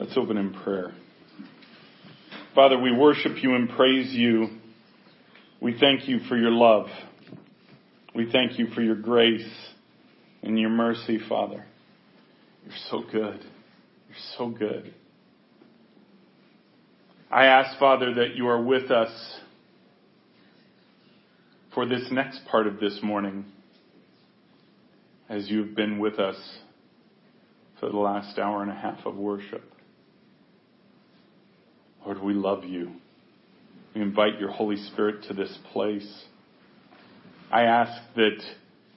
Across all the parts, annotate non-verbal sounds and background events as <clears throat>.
Let's open in prayer. Father, we worship you and praise you. We thank you for your love. We thank you for your grace and your mercy, Father. You're so good. You're so good. I ask, Father, that you are with us for this next part of this morning as you've been with us for the last hour and a half of worship. Lord, we love you. We invite your Holy Spirit to this place. I ask that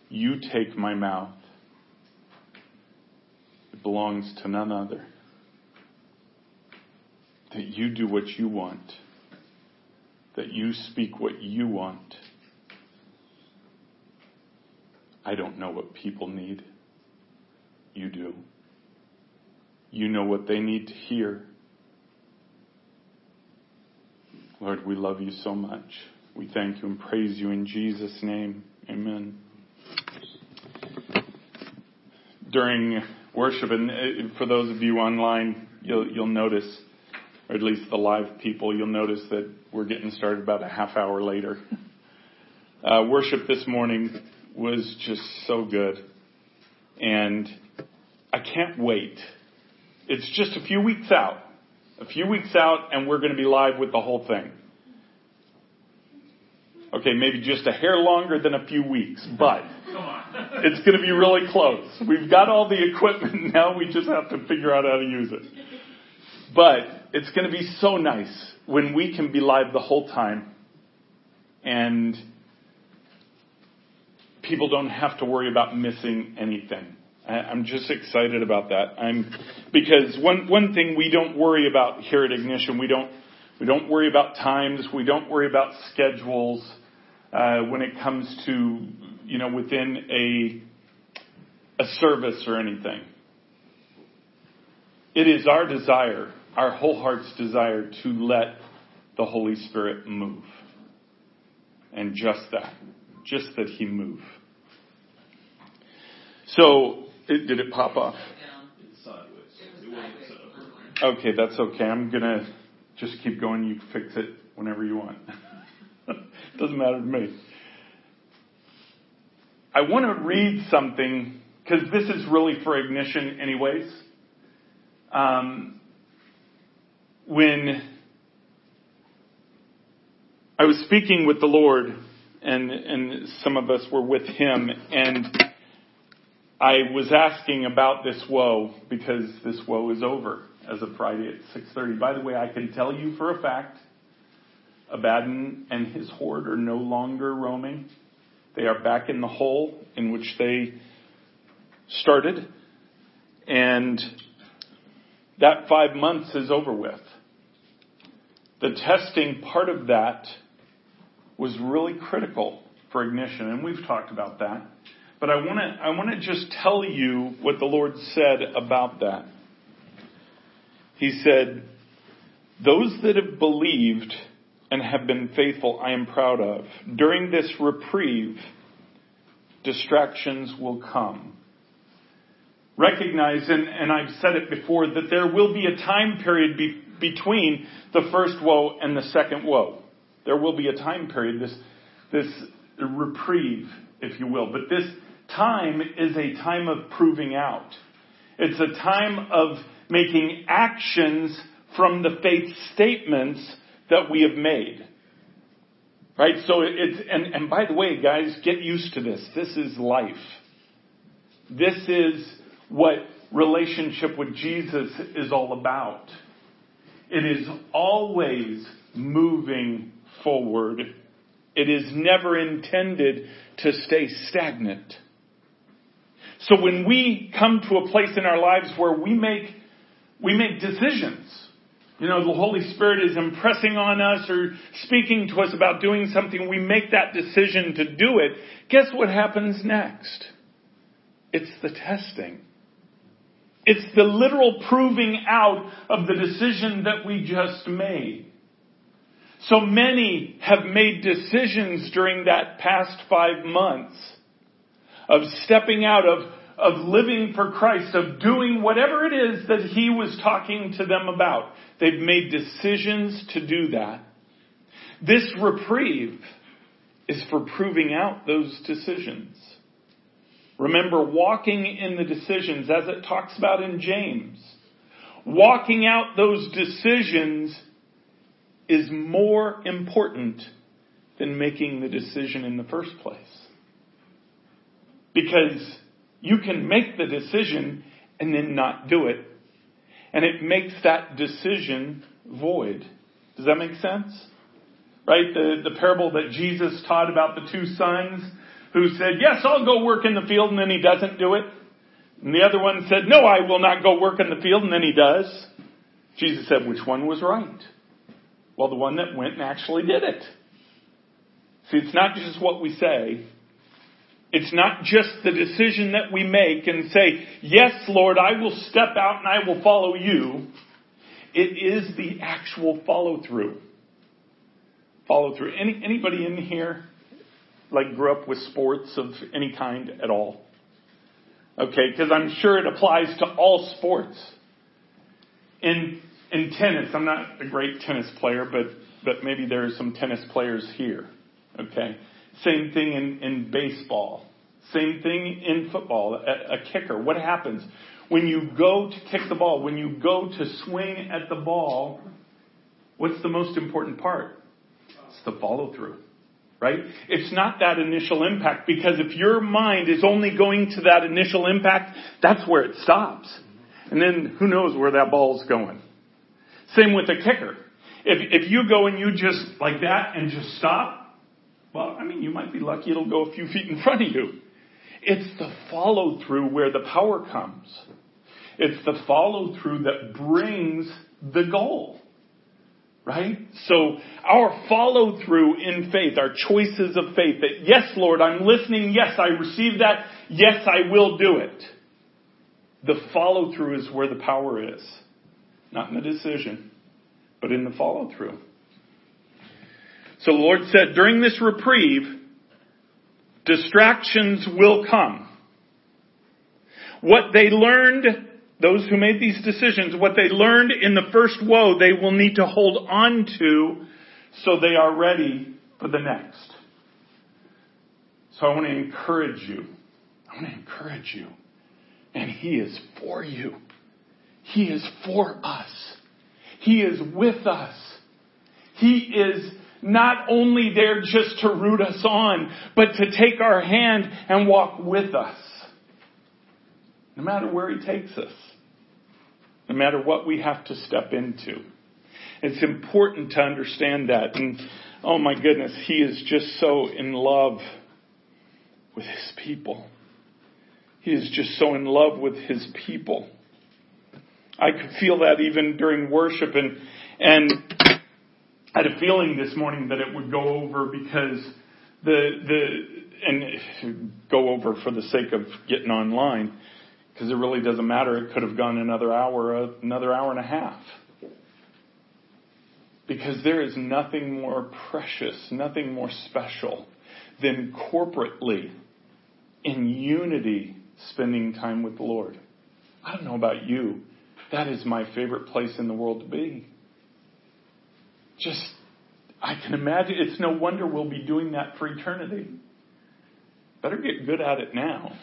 you take my mouth. It belongs to none other. That you do what you want. That you speak what you want. I don't know what people need. You do. You know what they need to hear. Lord, we love you so much. We thank you and praise you in Jesus' name. Amen. During worship, and uh, for those of you online, you'll, you'll notice, or at least the live people, you'll notice that we're getting started about a half hour later. Uh, worship this morning was just so good. And I can't wait. It's just a few weeks out a few weeks out and we're going to be live with the whole thing. Okay, maybe just a hair longer than a few weeks, but <laughs> <laughs> it's going to be really close. We've got all the equipment <laughs> now, we just have to figure out how to use it. But it's going to be so nice when we can be live the whole time and people don't have to worry about missing anything. I'm just excited about that. I'm because one one thing we don't worry about here at Ignition, we don't we don't worry about times, we don't worry about schedules uh, when it comes to you know within a a service or anything. It is our desire, our whole heart's desire, to let the Holy Spirit move, and just that, just that He move. So it, did it pop off? Okay, that's okay. I'm gonna just keep going. You fix it whenever you want. <laughs> Doesn't matter to me. I want to read something because this is really for ignition, anyways. Um, when I was speaking with the Lord, and and some of us were with Him, and I was asking about this woe because this woe is over as of Friday at 6:30. By the way, I can tell you for a fact, Abaddon and his horde are no longer roaming. They are back in the hole in which they started, and that five months is over with. The testing part of that was really critical for ignition, and we've talked about that. But I want to I want to just tell you what the Lord said about that. He said, "Those that have believed and have been faithful, I am proud of. During this reprieve, distractions will come." Recognize, and, and I've said it before, that there will be a time period be, between the first woe and the second woe. There will be a time period, this, this reprieve, if you will. But this time is a time of proving out. It's a time of making actions from the faith statements that we have made. Right? So it's, and, and by the way, guys, get used to this. This is life. This is what relationship with Jesus is all about. It is always moving forward. It is never intended to stay stagnant. So when we come to a place in our lives where we make, we make decisions, you know, the Holy Spirit is impressing on us or speaking to us about doing something, we make that decision to do it. Guess what happens next? It's the testing. It's the literal proving out of the decision that we just made. So many have made decisions during that past five months of stepping out of, of living for Christ, of doing whatever it is that he was talking to them about. They've made decisions to do that. This reprieve is for proving out those decisions. Remember, walking in the decisions, as it talks about in James, walking out those decisions is more important than making the decision in the first place. Because you can make the decision and then not do it. And it makes that decision void. Does that make sense? Right? The, the parable that Jesus taught about the two sons who said, yes, I'll go work in the field and then he doesn't do it. And the other one said, no, I will not go work in the field and then he does. Jesus said, which one was right? Well, the one that went and actually did it. See, it's not just what we say. It's not just the decision that we make and say, yes, Lord, I will step out and I will follow you. It is the actual follow through. Follow through. Any, anybody in here like grew up with sports of any kind at all? Okay, because I'm sure it applies to all sports. In in tennis, I'm not a great tennis player, but but maybe there are some tennis players here. Okay, same thing in in baseball. Same thing in football. A, a kicker. What happens when you go to kick the ball? When you go to swing at the ball? What's the most important part? It's the follow through right? It's not that initial impact because if your mind is only going to that initial impact, that's where it stops. And then who knows where that ball's going. Same with the kicker. If, if you go and you just like that and just stop, well, I mean, you might be lucky it'll go a few <laughs> feet in front of you. It's the follow through where the power comes. It's the follow through that brings the goal. Right? So our follow through in faith, our choices of faith that yes, Lord, I'm listening. Yes, I receive that. Yes, I will do it. The follow through is where the power is. Not in the decision, but in the follow through. So the Lord said, during this reprieve, distractions will come. What they learned those who made these decisions, what they learned in the first woe, they will need to hold on to so they are ready for the next. So I want to encourage you. I want to encourage you. And He is for you. He is for us. He is with us. He is not only there just to root us on, but to take our hand and walk with us no matter where He takes us, no matter what we have to step into. It's important to understand that. And oh my goodness, He is just so in love with His people. He is just so in love with His people. I could feel that even during worship and, and I had a feeling this morning that it would go over because the, the, and go over for the sake of getting online because it really doesn't matter. It could have gone another hour, another hour and a half. Because there is nothing more precious, nothing more special than corporately, in unity, spending time with the Lord. I don't know about you. That is my favorite place in the world to be. Just, I can imagine, it's no wonder we'll be doing that for eternity. Better get good at it now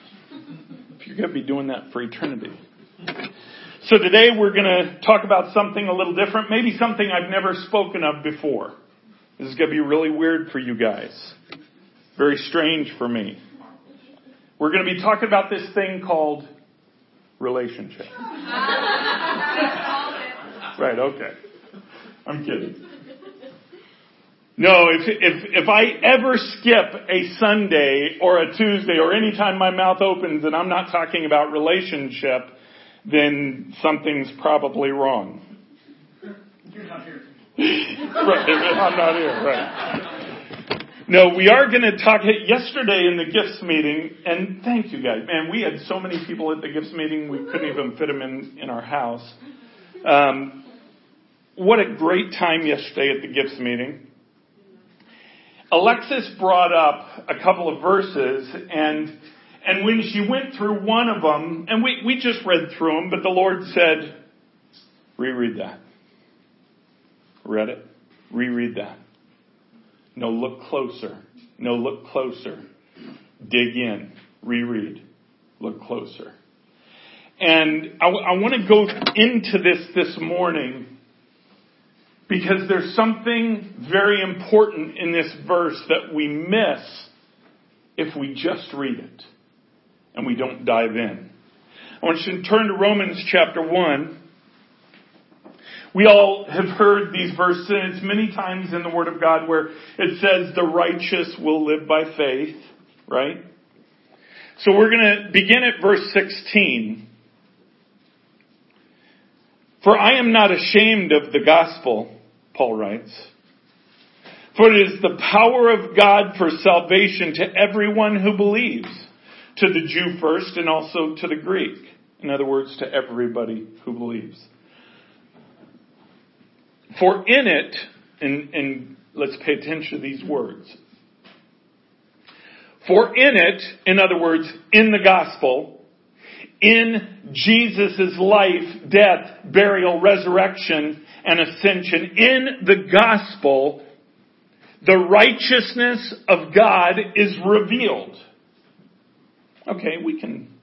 if you're going to be doing that for eternity. So today we're going to talk about something a little different, maybe something I've never spoken of before. This is going to be really weird for you guys. Very strange for me. We're going to be talking about this thing called relationship. <laughs> right, okay. I'm kidding. No, if, if, if I ever skip a Sunday or a Tuesday or any time my mouth opens and I'm not talking about relationship, then something's probably wrong. You're not here. <laughs> right, I'm not here, right. No, we are going to talk yesterday in the gifts meeting, and thank you guys. Man, we had so many people at the gifts meeting, we couldn't even fit them in, in our house. Um, what a great time yesterday at the gifts meeting. Alexis brought up a couple of verses and And when she went through one of them, and we, we just read through them, but the Lord said, reread that. Read it. Reread that. No, look closer. No, look closer. Dig in. Reread. Look closer. And I, I want to go into this this morning because there's something very important in this verse that we miss if we just read it and we don't dive in. I want you to turn to Romans chapter 1. We all have heard these verses many times in the Word of God where it says the righteous will live by faith, right? So we're going to begin at verse 16. For I am not ashamed of the gospel, Paul writes. For it is the power of God for salvation to everyone who believes, to the Jew first and also to the Greek. In other words, to everybody who believes. For in it, and, and let's pay attention to these words. For in it, in other words, in the gospel, in Jesus' life, death, burial, resurrection, and ascension, in the gospel, the righteousness of God is revealed. Okay, we can,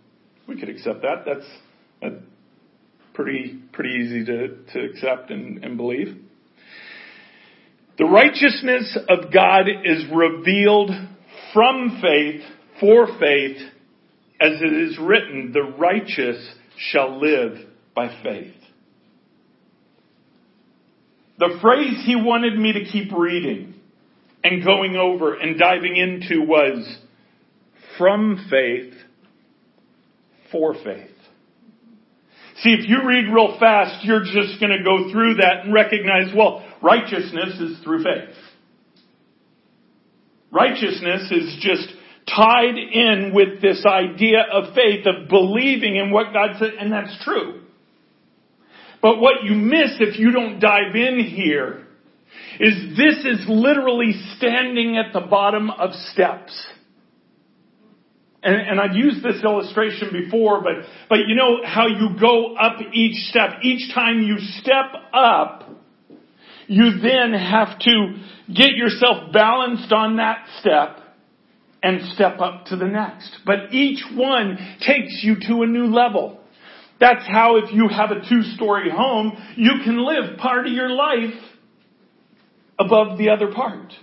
we could accept that. That's a pretty, pretty easy to, to accept and, and believe. The righteousness of God is revealed from faith, for faith, as it is written, the righteous shall live by faith. The phrase he wanted me to keep reading and going over and diving into was from faith for faith. See, if you read real fast, you're just going to go through that and recognize, well, righteousness is through faith. Righteousness is just tied in with this idea of faith, of believing in what God said, and that's true. But what you miss if you don't dive in here is this is literally standing at the bottom of steps. And, and, I've used this illustration before, but, but you know how you go up each step. Each time you step up, you then have to get yourself balanced on that step and step up to the next. But each one takes you to a new level. That's how if you have a two-story home, you can live part of your life above the other part.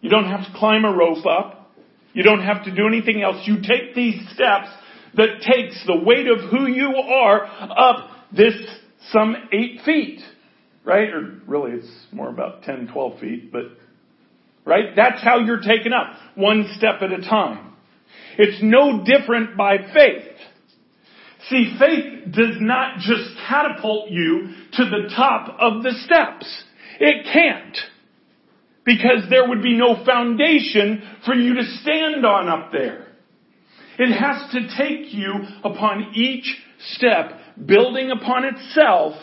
You don't have to climb a rope up. You don't have to do anything else. You take these steps that takes the weight of who you are up this some eight feet. Right? Or really it's more about 10, 12 feet, but right? That's how you're taken up. One step at a time. It's no different by faith. See, faith does not just catapult you to the top of the steps. It can't. Because there would be no foundation for you to stand on up there. It has to take you upon each step, building upon itself,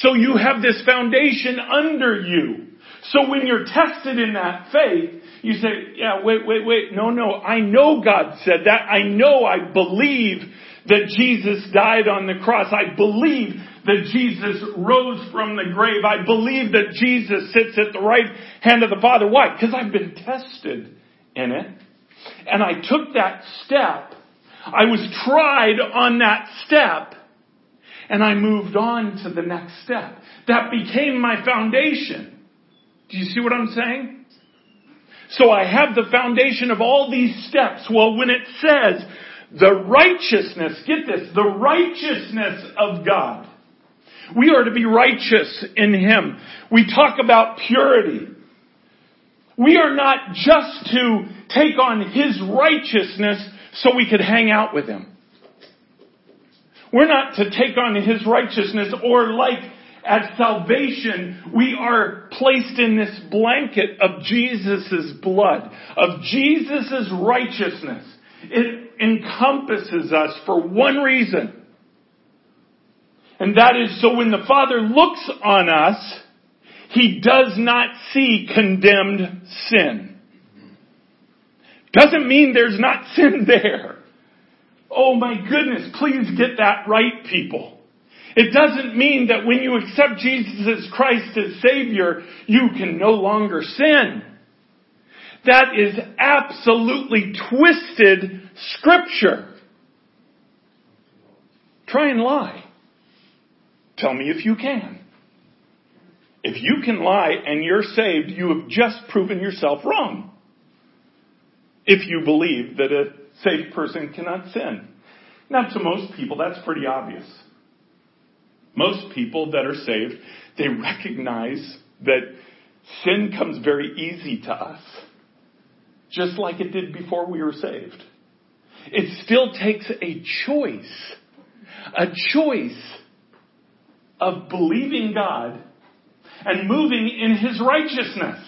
so you have this foundation under you. So when you're tested in that faith, you say, yeah, wait, wait, wait, no, no, I know God said that. I know, I believe that Jesus died on the cross. I believe that Jesus rose from the grave. I believe that Jesus sits at the right hand of the Father. Why? Because I've been tested in it. And I took that step. I was tried on that step. And I moved on to the next step. That became my foundation. Do you see what I'm saying? So I have the foundation of all these steps. Well, when it says the righteousness, get this, the righteousness of God. We are to be righteous in Him. We talk about purity. We are not just to take on His righteousness so we could hang out with Him. We're not to take on His righteousness or like at salvation, we are placed in this blanket of Jesus' blood, of Jesus' righteousness. It encompasses us for one reason. And that is so when the Father looks on us, He does not see condemned sin. Doesn't mean there's not <laughs> sin there. Oh my goodness, please get that right, people. It doesn't mean that when you accept Jesus as Christ as Savior, you can no longer sin. That is absolutely twisted scripture. Try and lie. Tell me if you can. If you can lie and you're saved, you have just proven yourself wrong. If you believe that a saved person cannot sin. Now to most people, that's pretty obvious. Most people that are saved, they recognize that sin comes very easy to us. Just like it did before we were saved. It still takes a choice. A choice of believing God and moving in His righteousness.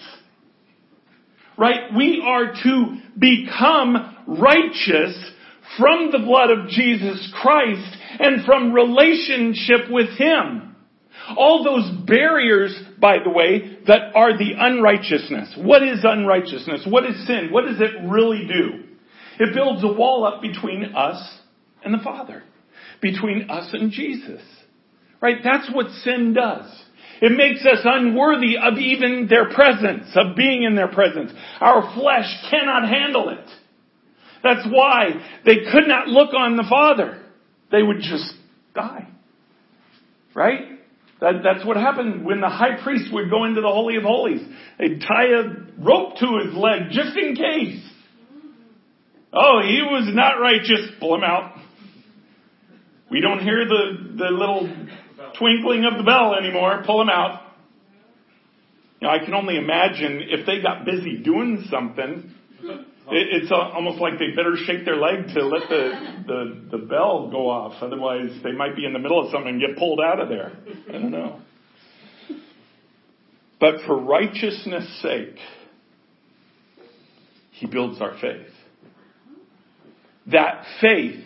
Right? We are to become righteous from the blood of Jesus Christ and from relationship with Him. All those barriers, by the way, that are the unrighteousness. What is unrighteousness? What is sin? What does it really do? It builds a wall up between us and the Father. Between us and Jesus. Right? That's what sin does. It makes us unworthy of even their presence, of being in their presence. Our flesh cannot handle it. That's why they could not look on the Father. They would just die. Right? That, that's what happened when the high priest would go into the Holy of Holies. They'd tie a rope to his leg just in case. Oh, he was not righteous. Pull him out. We don't hear the, the little twinkling of the bell anymore. Pull him out. You know, I can only imagine if they got busy doing something, it, it's almost like they better shake their leg to let the, the, the bell go off. Otherwise, they might be in the middle of something and get pulled out of there. I don't know. But for righteousness' sake, he builds our faith. That faith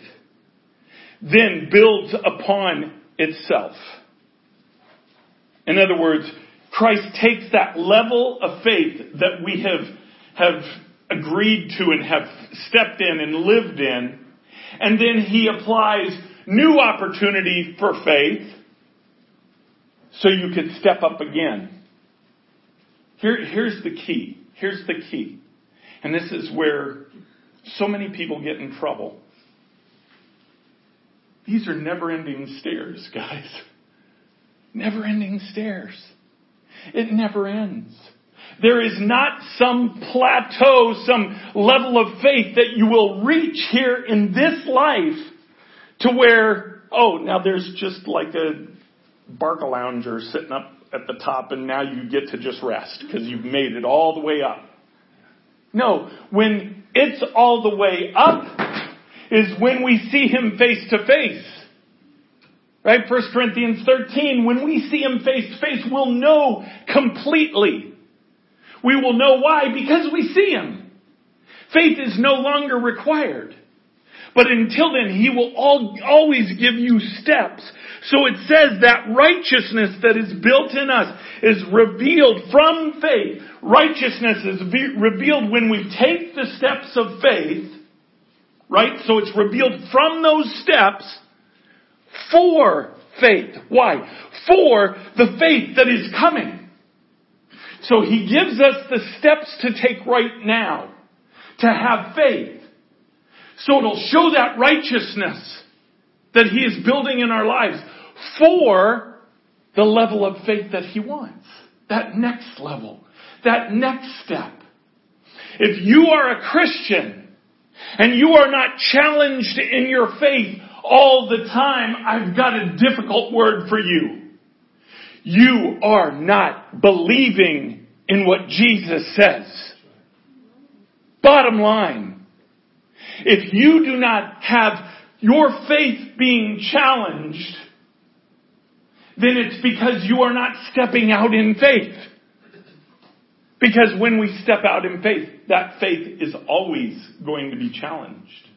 then builds upon itself. In other words, Christ takes that level of faith that we have, have agreed to and have stepped in and lived in, and then he applies new opportunity for faith so you can step up again. Here, here's the key. Here's the key. And this is where so many people get in trouble. These are never ending stairs, guys. <laughs> Never ending stairs. It never ends. There is not some plateau, some level of faith that you will reach here in this life to where, oh, now there's just like a Barcalounger sitting up at the top and now you get to just rest because you've made it all the way up. No, when it's all the way up is when we see Him face to face. Right? 1 Corinthians 13, when we see Him face to face, we'll know completely. We will know why because we see Him. Faith is no longer required. But until then, He will always give you steps. So it says that righteousness that is built in us is revealed from faith. Righteousness is revealed when we take the steps of faith, right? So it's revealed from those steps for faith. Why? For the faith that is coming. So he gives us the steps to take right now to have faith. So it'll show that righteousness that he is building in our lives for the level of faith that he wants. That next level. That next step. If you are a Christian and you are not challenged in your faith all the time, I've got a difficult word for you. You are not believing in what Jesus says. Bottom line. If you do not have your faith being challenged, then it's because you are not stepping out in faith. Because when we step out in faith, that faith is always going to be challenged.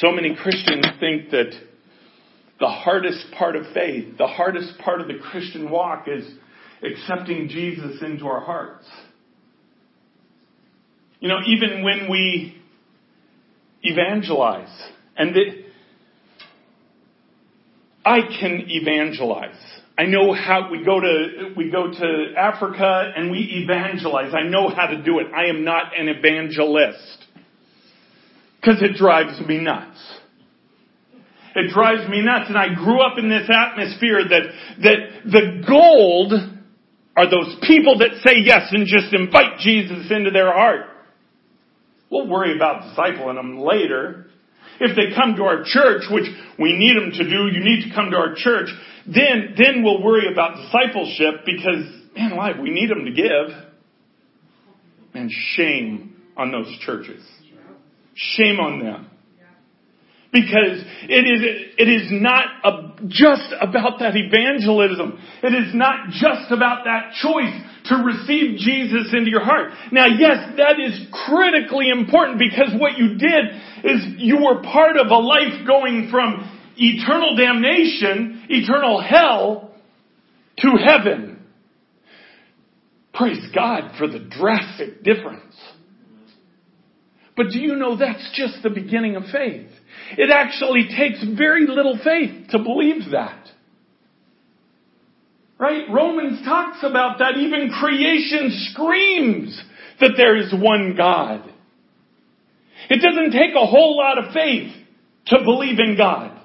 So many Christians think that the hardest part of faith, the hardest part of the Christian walk is accepting Jesus into our hearts. You know, even when we evangelize, and I can evangelize. I know how we go to we go to Africa and we evangelize. I know how to do it. I am not an evangelist because it drives me nuts. It drives me nuts, and I grew up in this atmosphere that that the gold are those people that say yes and just invite Jesus into their heart. We'll worry about discipling them later. If they come to our church, which we need them to do, you need to come to our church, then, then we'll worry about discipleship because, man alive, we need them to give. And shame on those churches. Shame on them. Because it is, it is not a, just about that evangelism. It is not just about that choice to receive Jesus into your heart. Now yes, that is critically important because what you did is you were part of a life going from eternal damnation, eternal hell, to heaven. Praise God for the drastic difference. But do you know that's just the beginning of faith? It actually takes very little faith to believe that. Right? Romans talks about that. Even creation screams that there is one God. It doesn't take a whole lot of faith to believe in God.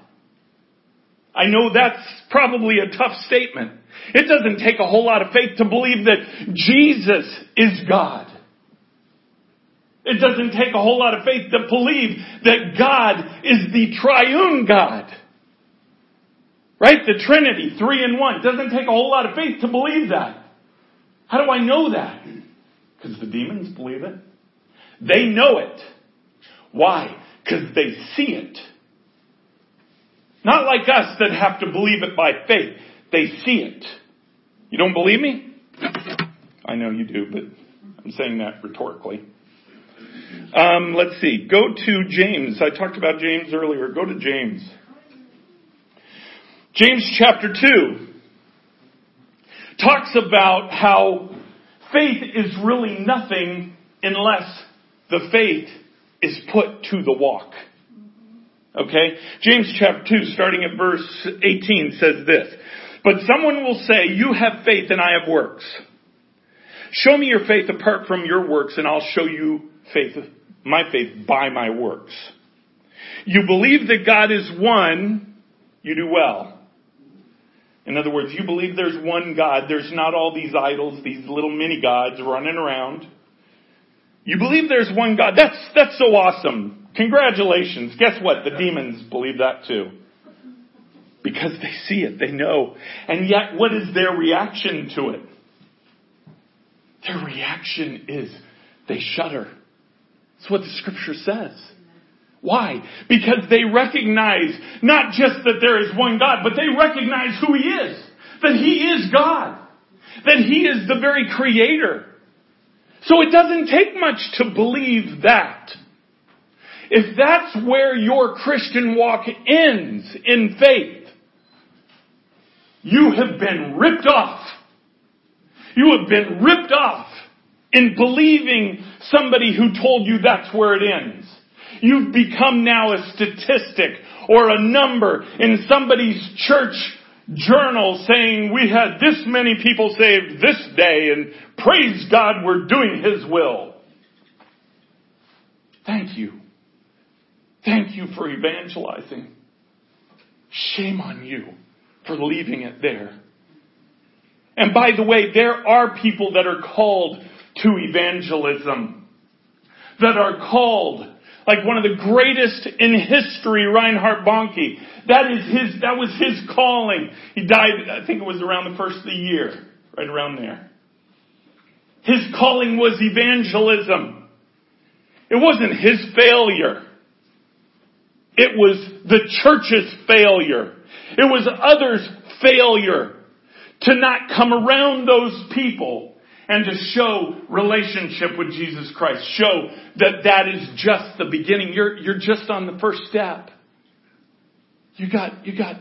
I know that's probably a tough statement. It doesn't take a whole lot of faith to believe that Jesus is God. It doesn't take a whole lot of faith to believe that God is the triune God. Right? The Trinity, three in one. It doesn't take a whole lot of faith to believe that. How do I know that? Because the demons believe it. They know it. Why? Because they see it. Not like us that have to believe it by faith. They see it. You don't believe me? I know you do, but I'm saying that rhetorically. Um, let's see. Go to James. I talked about James earlier. Go to James. James chapter 2 talks about how faith is really nothing unless the faith is put to the walk. Okay? James chapter 2 starting at verse 18 says this. But someone will say, you have faith and I have works. Show me your faith apart from your works and I'll show you faith, my faith by my works. You believe that God is one, you do well. In other words, you believe there's one God. There's not all these idols, these little mini gods running around. You believe there's one God. That's, that's so awesome. Congratulations. Guess what? The demons believe that too. Because they see it, they know. And yet, what is their reaction to it? Their reaction is they shudder. That's what the scripture says. Why? Because they recognize not just that there is one God, but they recognize who He is. That He is God. That He is the very creator. So it doesn't take much to believe that. If that's where your Christian walk ends in faith, you have been ripped off. You have been ripped off in believing somebody who told you that's where it ends. You've become now a statistic or a number in somebody's church journal saying we had this many people saved this day and praise God we're doing His will. Thank you. Thank you for evangelizing. Shame on you for leaving it there. And by the way, there are people that are called to evangelism. That are called like one of the greatest in history, Reinhard Bonnke. That is his, that was his calling. He died, I think it was around the first of the year, right around there. His calling was evangelism. It wasn't his failure. It was the church's failure. It was others' failure to not come around those people and to show relationship with Jesus Christ. Show that that is just the beginning. You're, you're just on the first step. You got, you got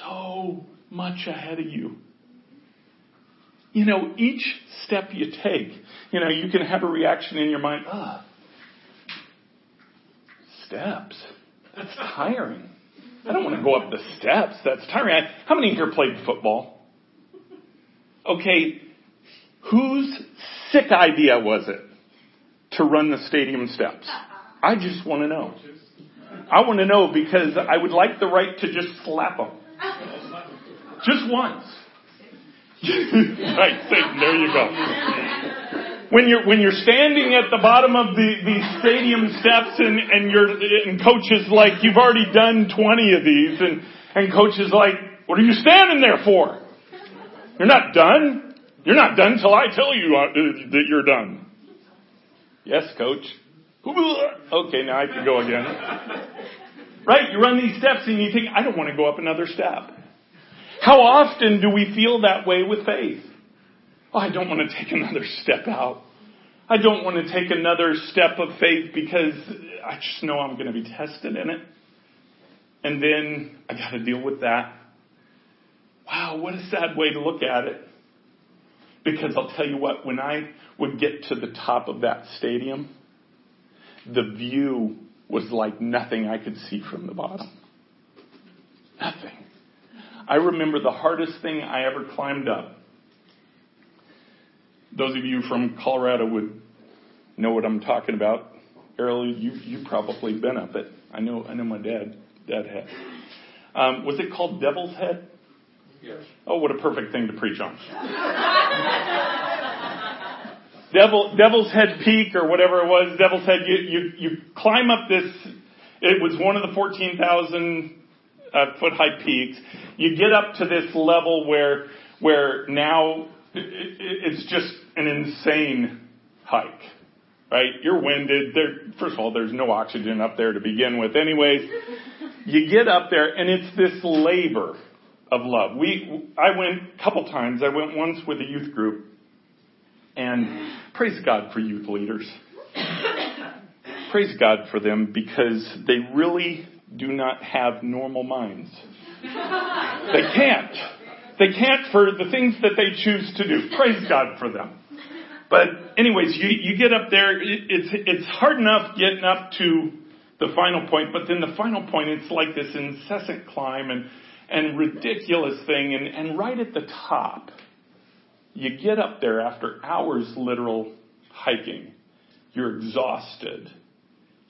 so much ahead of you. You know, each step you take, you know, you can have a reaction in your mind, ah, steps. That's tiring. I don't want to go up the steps. That's tiring. How many here played football? Okay, whose sick idea was it to run the stadium steps? I just want to know. I want to know because I would like the right to just slap them. Just once. <laughs> right, Satan, there you go. When you're, when you're standing at the bottom of the, the stadium steps and, and you're, and coach is like, you've already done 20 of these and, and coach is like, what are you standing there for? You're not done. You're not done till I tell you uh, that you're done. Yes, coach. Okay, now I can go again. Right? You run these steps and you think, I don't want to go up another step. How often do we feel that way with faith? Oh, I don't want to take another step out. I don't want to take another step of faith because I just know I'm going to be tested in it. And then I got to deal with that. Wow, what a sad way to look at it. Because I'll tell you what, when I would get to the top of that stadium, the view was like nothing I could see from the bottom. Nothing. I remember the hardest thing I ever climbed up. Those of you from Colorado would know what I'm talking about. Errol, you you've probably been up it. I know I know my dad dad had. Um, was it called Devil's Head? Yes. Oh, what a perfect thing to preach on. <laughs> Devil, Devil's Head Peak or whatever it was, Devil's Head, you, you, you climb up this, it was one of the 14,000 uh, foot high peaks. You get up to this level where, where now it, it's just an insane hike, right? You're winded. There, first of all, there's no oxygen up there to begin with anyways. You get up there and it's this labor of love. We, I went a couple times. I went once with a youth group and praise God for youth leaders. <coughs> praise God for them because they really do not have normal minds. They can't. They can't for the things that they choose to do. Praise God for them. But anyways, you, you get up there, it's, it's hard enough getting up to the final point, but then the final point, it's like this incessant climb and, and ridiculous thing. And, and right at the top, you get up there after hours literal hiking. You're exhausted.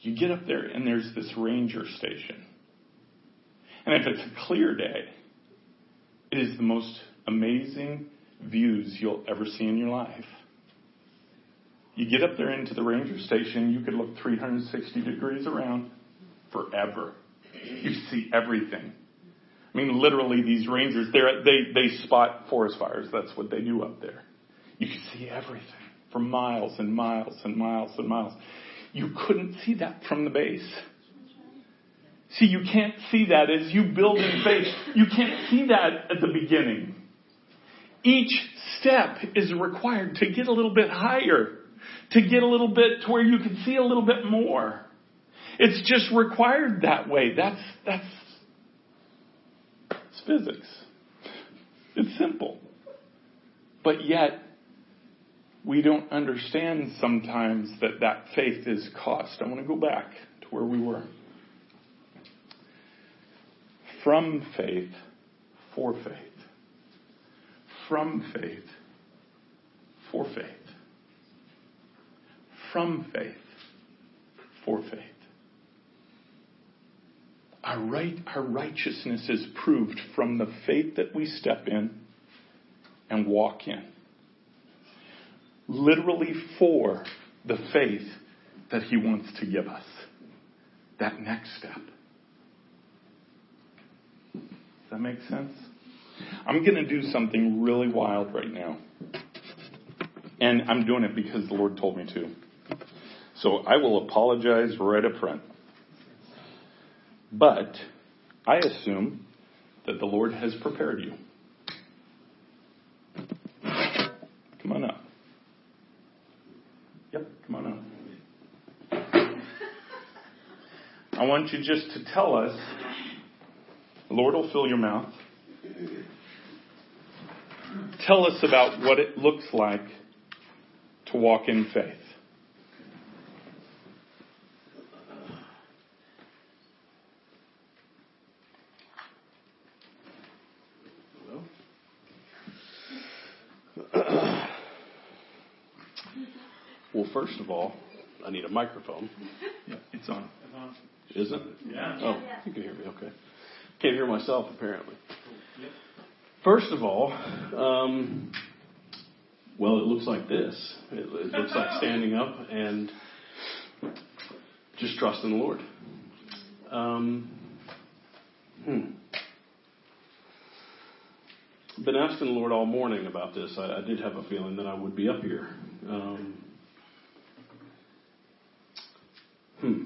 You get up there and there's this ranger station. And if it's a clear day, it is the most amazing views you'll ever see in your life. You get up there into the ranger station, you could look 360 degrees around forever. You see everything. I mean, literally, these rangers, they they spot forest fires. That's what they do up there. You can see everything for miles and miles and miles and miles. You couldn't see that from the base. See, you can't see that as you build in faith. You can't see that at the beginning. Each step is required to get a little bit higher, to get a little bit to where you can see a little bit more. It's just required that way. That's, that's, physics. It's simple. But yet, we don't understand sometimes that that faith is cost. I want to go back to where we were. From faith, for faith. From faith, for faith. From faith, for faith. Our right, our righteousness is proved from the faith that we step in and walk in literally for the faith that He wants to give us. That next step. Does that make sense? I'm going to do something really wild right now. And I'm doing it because the Lord told me to. So I will apologize right up front. But I assume that the Lord has prepared you. Come on up. Yep, come on up. I want you just to tell us, the Lord will fill your mouth. Tell us about what it looks like to walk in faith. Well, first of all, I need a microphone. Yeah, it's on. Is it? Yeah. Oh, you can hear me. Okay. Can't hear myself apparently. First of all, um, well, it looks like this. It, it looks like <laughs> standing up and just trusting the Lord. Um, hmm. Been asking the Lord all morning about this. I, I did have a feeling that I would be up here. Um, hmm.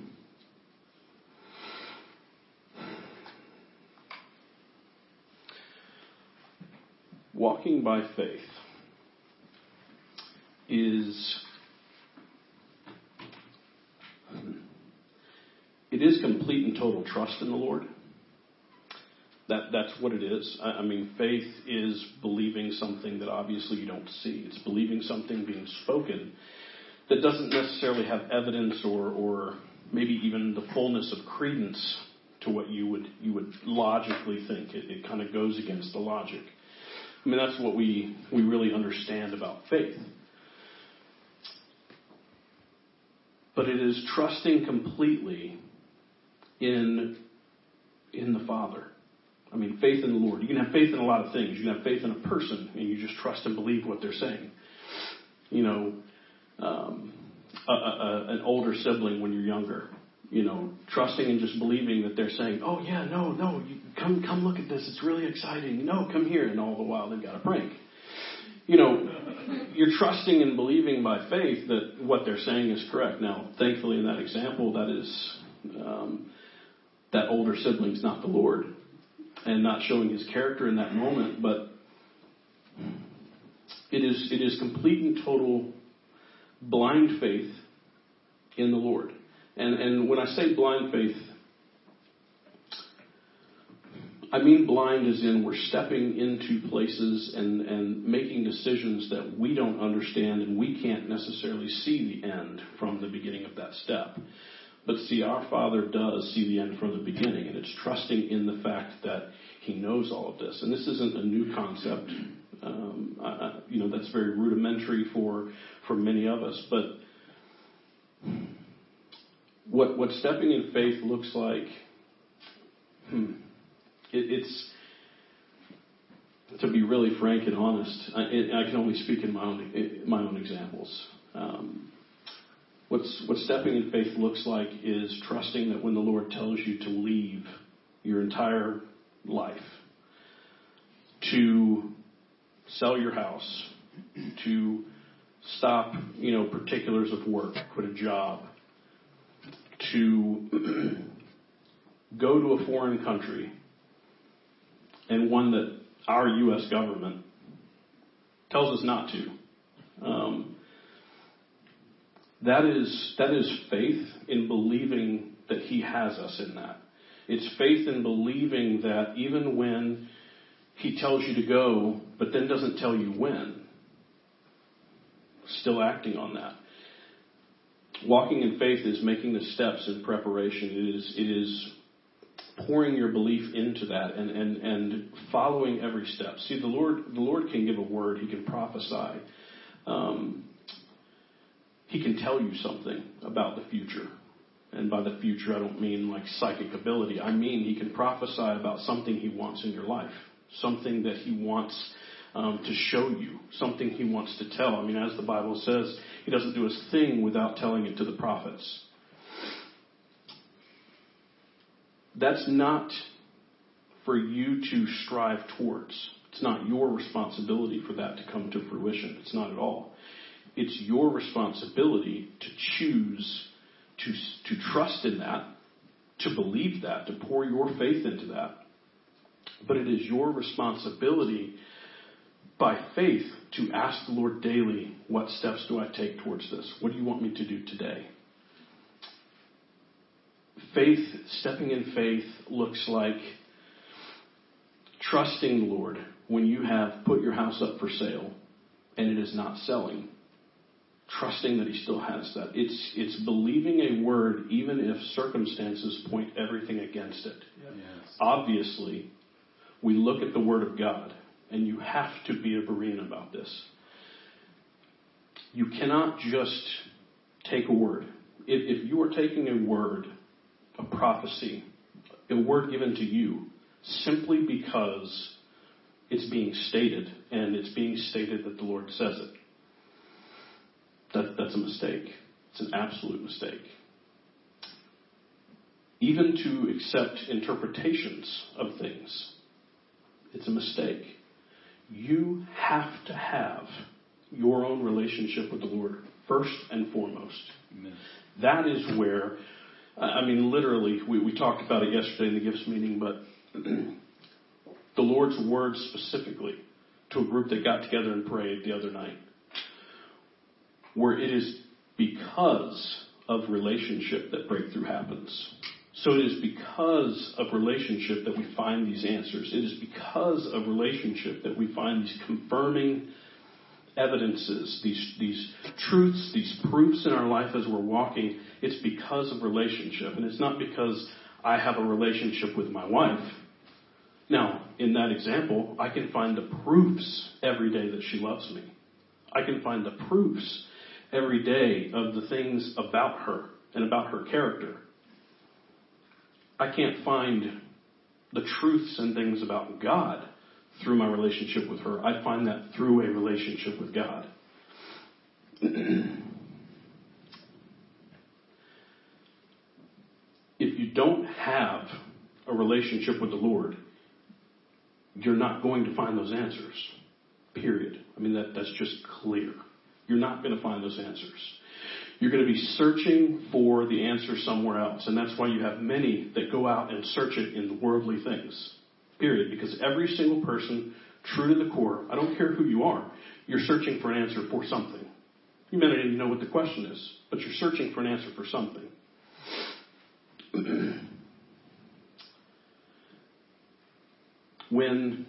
Walking by faith is it is complete and total trust in the Lord. That that's what it is. I, I mean, faith is believing something that obviously you don't see. It's believing something being spoken that doesn't necessarily have evidence or or maybe even the fullness of credence to what you would you would logically think. It, it kind of goes against the logic. I mean, that's what we, we really understand about faith. But it is trusting completely in, in the Father. I mean, faith in the Lord. You can have faith in a lot of things. You can have faith in a person, and you just trust and believe what they're saying. You know, um, a, a, an older sibling when you're younger you know, trusting and just believing that they're saying, "Oh yeah, no, no, you, come come look at this. It's really exciting. No, come here." And all the while they've got a prank. You know, you're trusting and believing by faith that what they're saying is correct. Now, thankfully, in that example, that is um, that older sibling's not the Lord, and not showing his character in that moment, but it is it is complete and total blind faith in the Lord. And, and when I say blind faith, I mean blind as in we're stepping into places and, and making decisions that we don't understand and we can't necessarily see the end from the beginning of that step. But see, our Father does see the end from the beginning, and it's trusting in the fact that He knows all of this. And this isn't a new concept. Um, you know, that's very rudimentary for for many of us, but what what stepping in faith looks like. Hmm, it, it's to be really frank and honest. I, I, can only speak in my own my own examples. Um, what's what stepping in faith looks like is trusting that when the Lord tells you to leave your entire life, to sell your house, to stop, you know, particulars of work, quit a job, to <clears throat> go to a foreign country and one that our U.S. government tells us not to. Um, that is that is faith in believing that He has us in that. It's faith in believing that even when He tells you to go, but then doesn't tell you when, still acting on that walking in faith is making the steps in preparation. It is, it is pouring your belief into that and, and, and following every step. See, the Lord, the Lord can give a word. He can prophesy. Um, he can tell you something about the future. And by the future, I don't mean like psychic ability. I mean he can prophesy about something he wants in your life, something that he wants um, to show you, something he wants to tell. I mean, as the Bible says, he doesn't do a thing without telling it to the prophets. That's not for you to strive towards. It's not your responsibility for that to come to fruition. It's not at all. It's your responsibility to choose to, to trust in that, to believe that, to pour your faith into that. But it is your responsibility by faith to ask the Lord daily, what steps do I take towards this? What do you want me to do today? Faith, stepping in faith, looks like trusting the Lord when you have put your house up for sale and it is not selling. Trusting that He still has that. It's, it's believing a word even if circumstances point everything against it. Yes. Obviously, we look at the Word of God and you have to be a Berean about this. You cannot just take a word. If, if you are taking a word, a prophecy, a word given to you, simply because it's being stated, and it's being stated that the Lord says it, that, that's a mistake. It's an absolute mistake. Even to accept interpretations of things, it's a mistake. You have to have your own relationship with the Lord first and foremost. Amen. That is where, I mean, literally, we, we talked about it yesterday in the gifts meeting, but <clears throat> the Lord's words specifically to a group that got together and prayed the other night, where it is because of relationship that breakthrough happens. So it is because of relationship that we find these answers. It is because of relationship that we find these confirming evidences, these, these truths, these proofs in our life as we're walking. It's because of relationship. And it's not because I have a relationship with my wife. Now, in that example, I can find the proofs every day that she loves me. I can find the proofs every day of the things about her and about her character. I can't find the truths and things about God through my relationship with her. I find that through a relationship with God. <clears throat> if you don't have a relationship with the Lord, you're not going to find those answers. Period. I mean, that, that's just clear. You're not going to find those answers. You're going to be searching for the answer somewhere else. And that's why you have many that go out and search it in worldly things. Period. Because every single person, true to the core, I don't care who you are, you're searching for an answer for something. You may not even know what the question is, but you're searching for an answer for something. <clears throat> when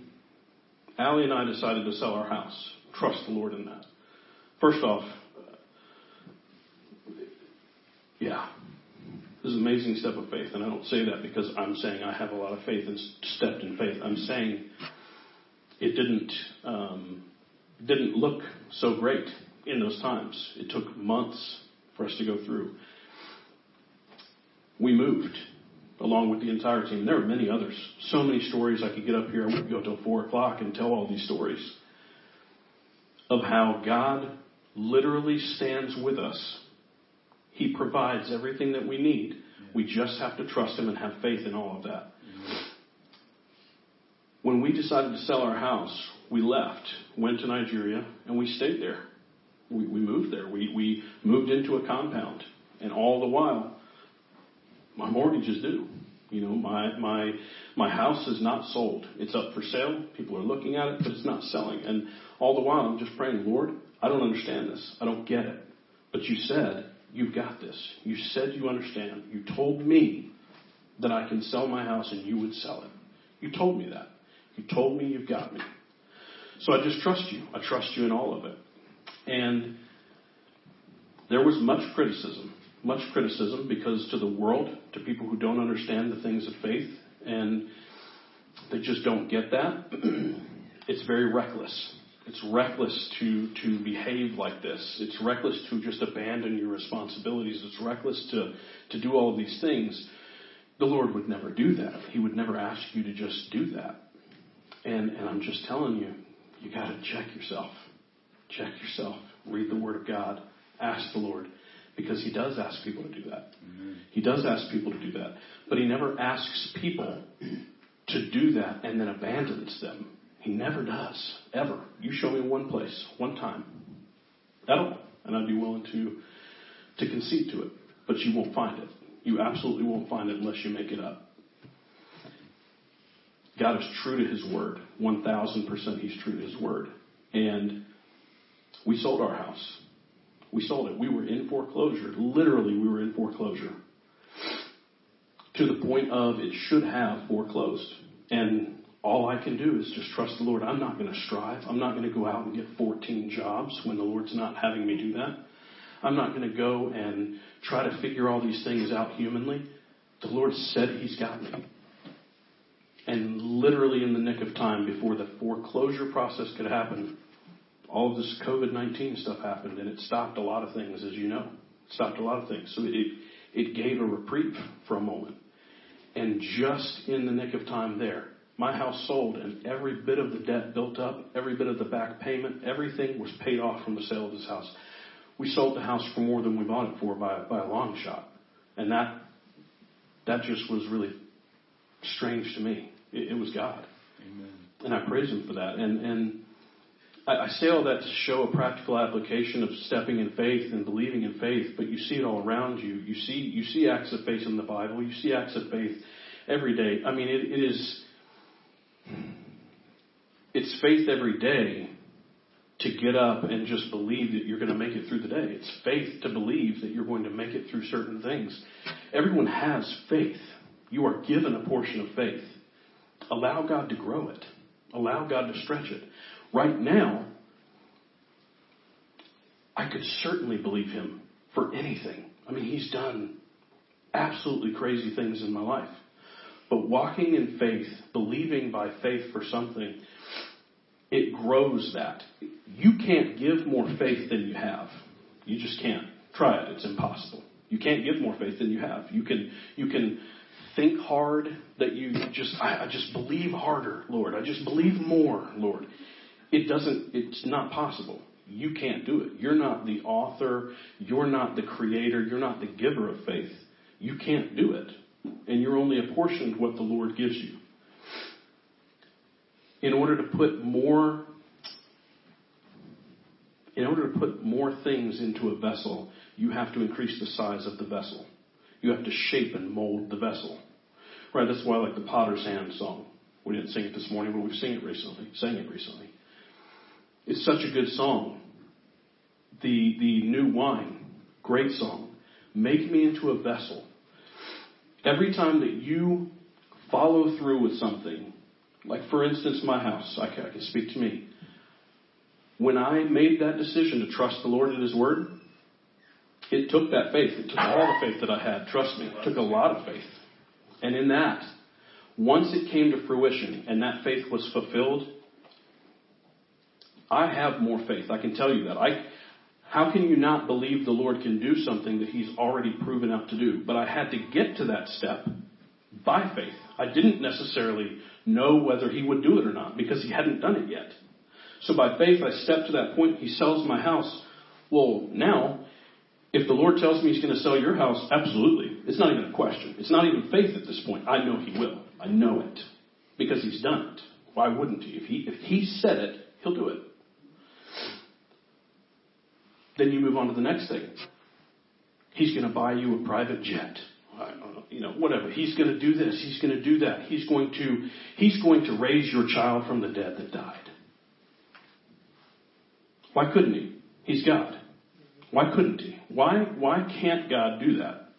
Allie and I decided to sell our house, trust the Lord in that. First off, yeah, this is an amazing step of faith. And I don't say that because I'm saying I have a lot of faith and stepped in faith. I'm saying it didn't, um, didn't look so great in those times. It took months for us to go through. We moved along with the entire team. There were many others. So many stories I could get up here. I would go till four o'clock and tell all these stories of how God literally stands with us he provides everything that we need. We just have to trust Him and have faith in all of that. Mm-hmm. When we decided to sell our house, we left, went to Nigeria, and we stayed there. We, we moved there. We, we moved into a compound. And all the while, my mortgage is due. You know, my, my, my house is not sold. It's up for sale. People are looking at it, but it's not selling. And all the while, I'm just praying, Lord, I don't understand this. I don't get it. But you said You've got this. You said you understand. You told me that I can sell my house and you would sell it. You told me that. You told me you've got me. So I just trust you. I trust you in all of it. And there was much criticism. Much criticism because to the world, to people who don't understand the things of faith, and they just don't get that, <clears throat> it's very reckless. It's reckless to, to behave like this. It's reckless to just abandon your responsibilities. It's reckless to, to do all of these things. The Lord would never do that. He would never ask you to just do that. And, and I'm just telling you, you got to check yourself. Check yourself. Read the Word of God. Ask the Lord. Because He does ask people to do that. Mm-hmm. He does ask people to do that. But He never asks people to do that and then abandons them he never does, ever. You show me one place, one time, at all, and I'd be willing to to concede to it. But you won't find it. You absolutely won't find it unless you make it up. God is true to His word. 1,000% He's true to His word. And we sold our house. We sold it. We were in foreclosure. Literally, we were in foreclosure. To the point of it should have foreclosed. And all I can do is just trust the Lord. I'm not going to strive. I'm not going to go out and get 14 jobs when the Lord's not having me do that. I'm not going to go and try to figure all these things out humanly. The Lord said He's got me. And literally in the nick of time, before the foreclosure process could happen, all of this COVID 19 stuff happened and it stopped a lot of things, as you know. stopped a lot of things. So it, it gave a reprieve for a moment. And just in the nick of time there, my house sold and every bit of the debt built up, every bit of the back payment, everything was paid off from the sale of this house. We sold the house for more than we bought it for by, by a long shot. And that, that just was really strange to me. It, it was God. Amen. And I praise Him for that. And, and I, I say all that to show a practical application of stepping in faith and believing in faith, but you see it all around you. You see, you see acts of faith in the Bible. You see acts of faith every day. I mean, it, it is, it's faith every day to get up and just believe that you're going to make it through the day. It's faith to believe that you're going to make it through certain things. Everyone has faith. You are given a portion of faith. Allow God to grow it. Allow God to stretch it. Right now, I could certainly believe him for anything. I mean, he's done absolutely crazy things in my life. But walking in faith, believing by faith for something, it grows that. You can't give more faith than you have. You just can't. Try it. It's impossible. You can't give more faith than you have. You can you can think hard that you just I, I just believe harder, Lord. I just believe more, Lord. It doesn't it's not possible. You can't do it. You're not the author, you're not the creator, you're not the giver of faith. You can't do it. And you're only apportioned what the Lord gives you in order to put more in order to put more things into a vessel, you have to increase the size of the vessel. You have to shape and mold the vessel. Right, that's why I like the Potter's Hand song. We didn't sing it this morning, but we've seen it recently, sang it recently. It's such a good song. The the new wine, great song. Make me into a vessel. Every time that you follow through with something, like, for instance, my house. I can, I can speak to me. When I made that decision to trust the Lord and His Word, it took that faith. It took all the faith that I had. Trust me. It took a lot of faith. And in that, once it came to fruition and that faith was fulfilled, I have more faith. I can tell you that. I, how can you not believe the Lord can do something that He's already proven up to do? But I had to get to that step by faith. I didn't necessarily know whether he would do it or not because he hadn't done it yet. So by faith, I stepped to that point. He sells my house. Well, now, if the Lord tells me he's going to sell your house, absolutely. It's not even a question. It's not even faith at this point. I know he will. I know it because he's done it. Why wouldn't he? If he, if he said it, he'll do it. Then you move on to the next thing. He's going to buy you a private jet you know, whatever. He's going to do this. He's going to do that. He's going to, he's going to raise your child from the dead that died. Why couldn't he? He's God. Why couldn't he? Why, why can't God do that?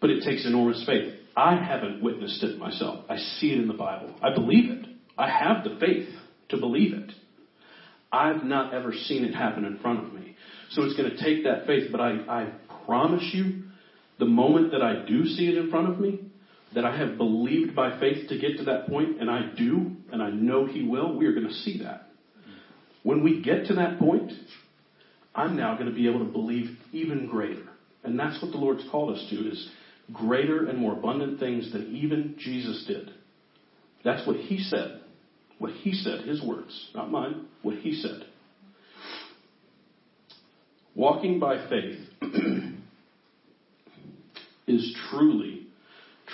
But it takes enormous faith. I haven't witnessed it myself. I see it in the Bible. I believe it. I have the faith to believe it. I've not ever seen it happen in front of me. So it's going to take that faith, but I, I promise you, the moment that I do see it in front of me, that I have believed by faith to get to that point, and I do, and I know He will, we are going to see that. When we get to that point, I'm now going to be able to believe even greater. And that's what the Lord's called us to, is greater and more abundant things than even Jesus did. That's what He said. What He said, His words, not mine, what He said. Walking by faith <clears throat> is truly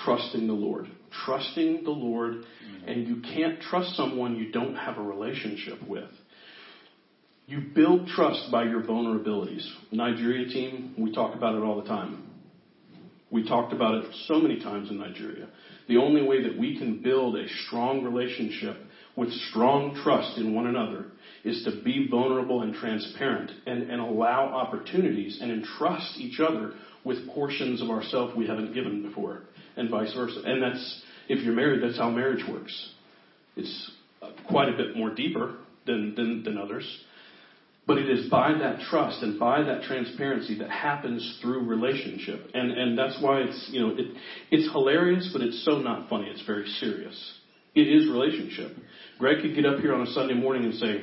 trusting the Lord. Trusting the Lord, mm-hmm. and you can't trust someone you don't have a relationship with. You build trust by your vulnerabilities. Nigeria team, we talk about it all the time. We talked about it so many times in Nigeria. The only way that we can build a strong relationship with strong trust in one another is to be vulnerable and transparent and, and allow opportunities and entrust each other with portions of ourself we haven't given before, and vice versa. And that's, if you're married, that's how marriage works. It's uh, quite a bit more deeper than, than, than others. But it is by that trust and by that transparency that happens through relationship. And, and that's why it's, you know, it, it's hilarious, but it's so not funny. It's very serious. It is relationship. Greg could get up here on a Sunday morning and say,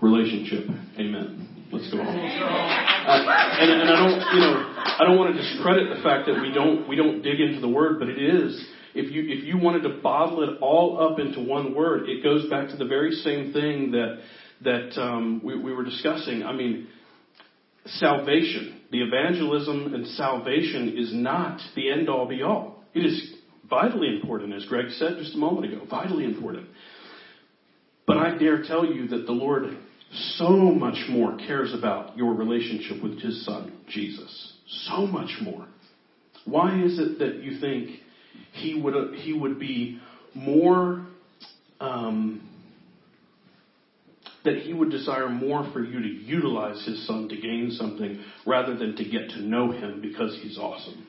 relationship. Amen. Let's go on. Uh, and, and I don't, you know, I don't want to discredit the fact that we don't we don't dig into the word, but it is. If you if you wanted to bottle it all up into one word, it goes back to the very same thing that that um, we, we were discussing. I mean, salvation, the evangelism and salvation is not the end all be all. It is vitally important, as Greg said just a moment ago, vitally important. But I dare tell you that the Lord so much more cares about your relationship with His Son, Jesus. So much more. Why is it that you think He would, he would be more, um, that He would desire more for you to utilize His Son to gain something rather than to get to know Him because He's awesome?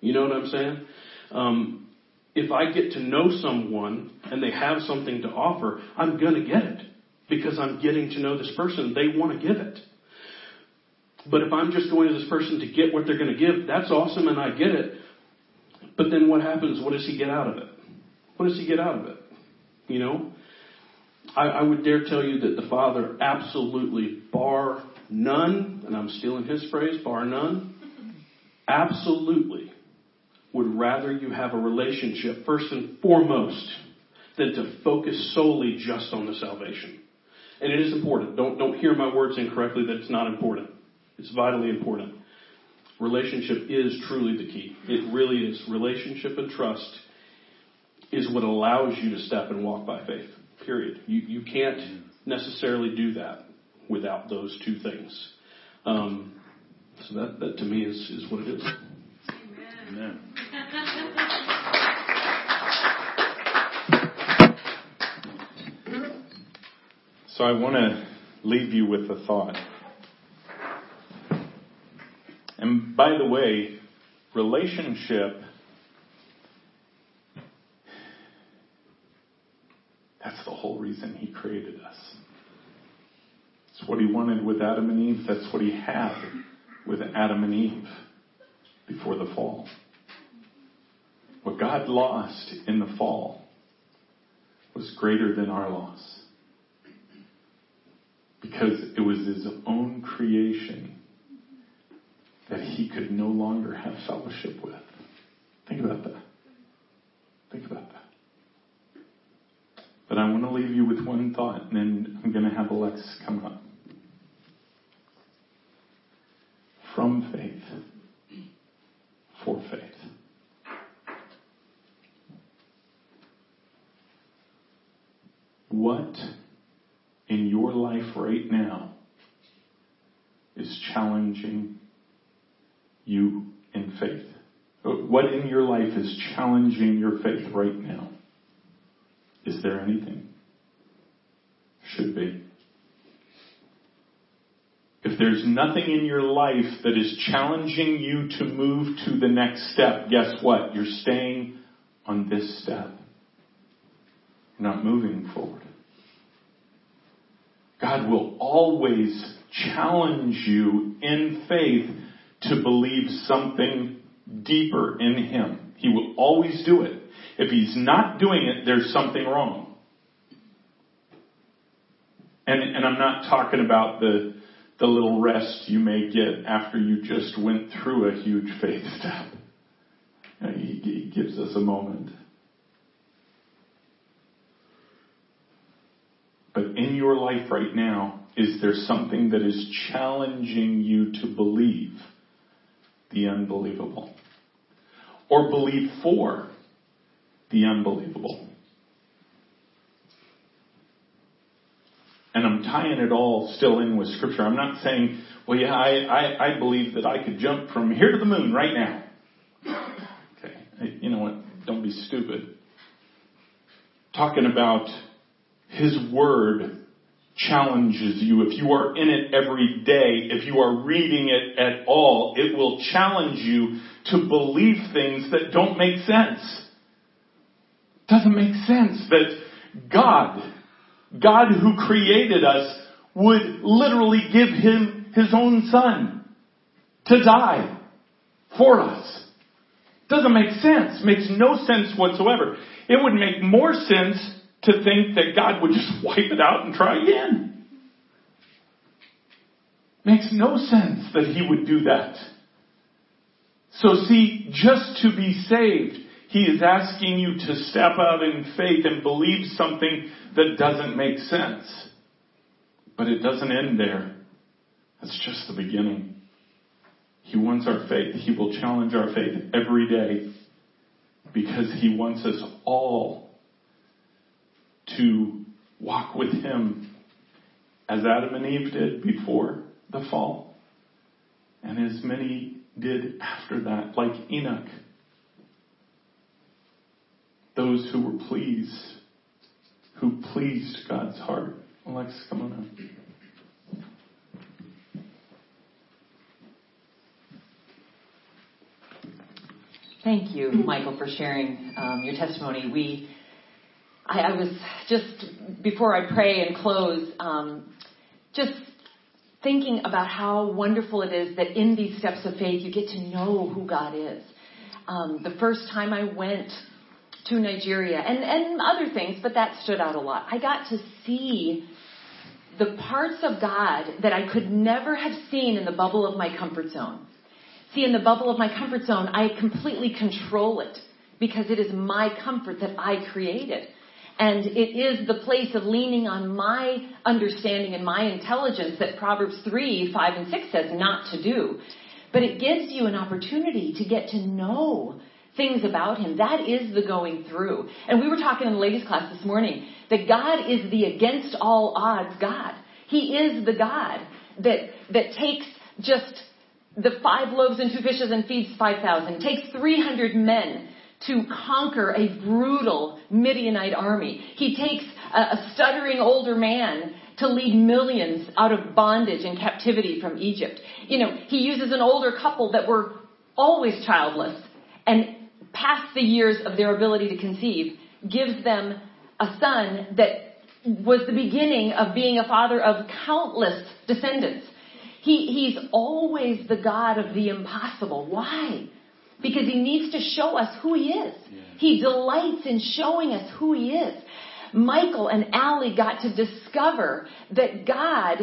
You know what I'm saying? Um, if I get to know someone and they have something to offer, I'm going to get it because I'm getting to know this person. They want to give it. But if I'm just going to this person to get what they're going to give, that's awesome and I get it. But then what happens? What does he get out of it? What does he get out of it? You know? I, I would dare tell you that the Father absolutely, bar none, and I'm stealing his phrase, bar none, absolutely would rather you have a relationship first and foremost than to focus solely just on the salvation. And it is important. Don't, don't hear my words incorrectly that it's not important. It's vitally important. Relationship is truly the key. It really is. Relationship and trust is what allows you to step and walk by faith. Period. You, you can't necessarily do that without those two things. Um, so that, that to me is, is what it is. Amen. So I want to leave you with a thought. And by the way, relationship, that's the whole reason he created us. It's what he wanted with Adam and Eve. That's what he had with Adam and Eve before the fall. What God lost in the fall was greater than our loss. Because it was his own creation that he could no longer have fellowship with. Think about that. Think about that. But I want to leave you with one thought, and then I'm going to have Alexis come up. From faith, for faith. What in your life right now is challenging you in faith? What in your life is challenging your faith right now? Is there anything? Should be. If there's nothing in your life that is challenging you to move to the next step, guess what? You're staying on this step. Not moving forward. God will always challenge you in faith to believe something deeper in Him. He will always do it. If He's not doing it, there's something wrong. And, and I'm not talking about the, the little rest you may get after you just went through a huge faith step. You know, he, he gives us a moment. But in your life right now, is there something that is challenging you to believe the unbelievable? Or believe for the unbelievable? And I'm tying it all still in with scripture. I'm not saying, well, yeah, I, I, I believe that I could jump from here to the moon right now. Okay. You know what? Don't be stupid. Talking about his Word challenges you. If you are in it every day, if you are reading it at all, it will challenge you to believe things that don't make sense. Doesn't make sense that God, God who created us would literally give him his own son to die for us. Doesn't make sense. Makes no sense whatsoever. It would make more sense to think that God would just <laughs> wipe it out and try again. Makes no sense that he would do that. So see, just to be saved, he is asking you to step out in faith and believe something that doesn't make sense. But it doesn't end there. That's just the beginning. He wants our faith. He will challenge our faith every day because he wants us all to walk with him as Adam and Eve did before the fall and as many did after that, like Enoch. Those who were pleased, who pleased God's heart. Alexis, come on up. Thank you, Michael, for sharing um, your testimony. We, I, I, was just before I pray and close, um, just thinking about how wonderful it is that in these steps of faith you get to know who God is. Um, the first time I went to Nigeria and and other things, but that stood out a lot. I got to see the parts of God that I could never have seen in the bubble of my comfort zone. See, in the bubble of my comfort zone, I completely control it because it is my comfort that I created. And it is the place of leaning on my understanding and my intelligence that Proverbs 3, 5, and 6 says not to do. But it gives you an opportunity to get to know things about Him. That is the going through. And we were talking in the ladies' class this morning that God is the against all odds God. He is the God that, that takes just the five loaves and two fishes and feeds 5,000, takes 300 men to conquer a brutal Midianite army. He takes a, a stuttering older man to lead millions out of bondage and captivity from Egypt. You know, he uses an older couple that were always childless and past the years of their ability to conceive, gives them a son that was the beginning of being a father of countless descendants. He, he's always the God of the impossible. Why? Because he needs to show us who he is. Yeah. He delights in showing us who he is. Michael and Allie got to discover that God,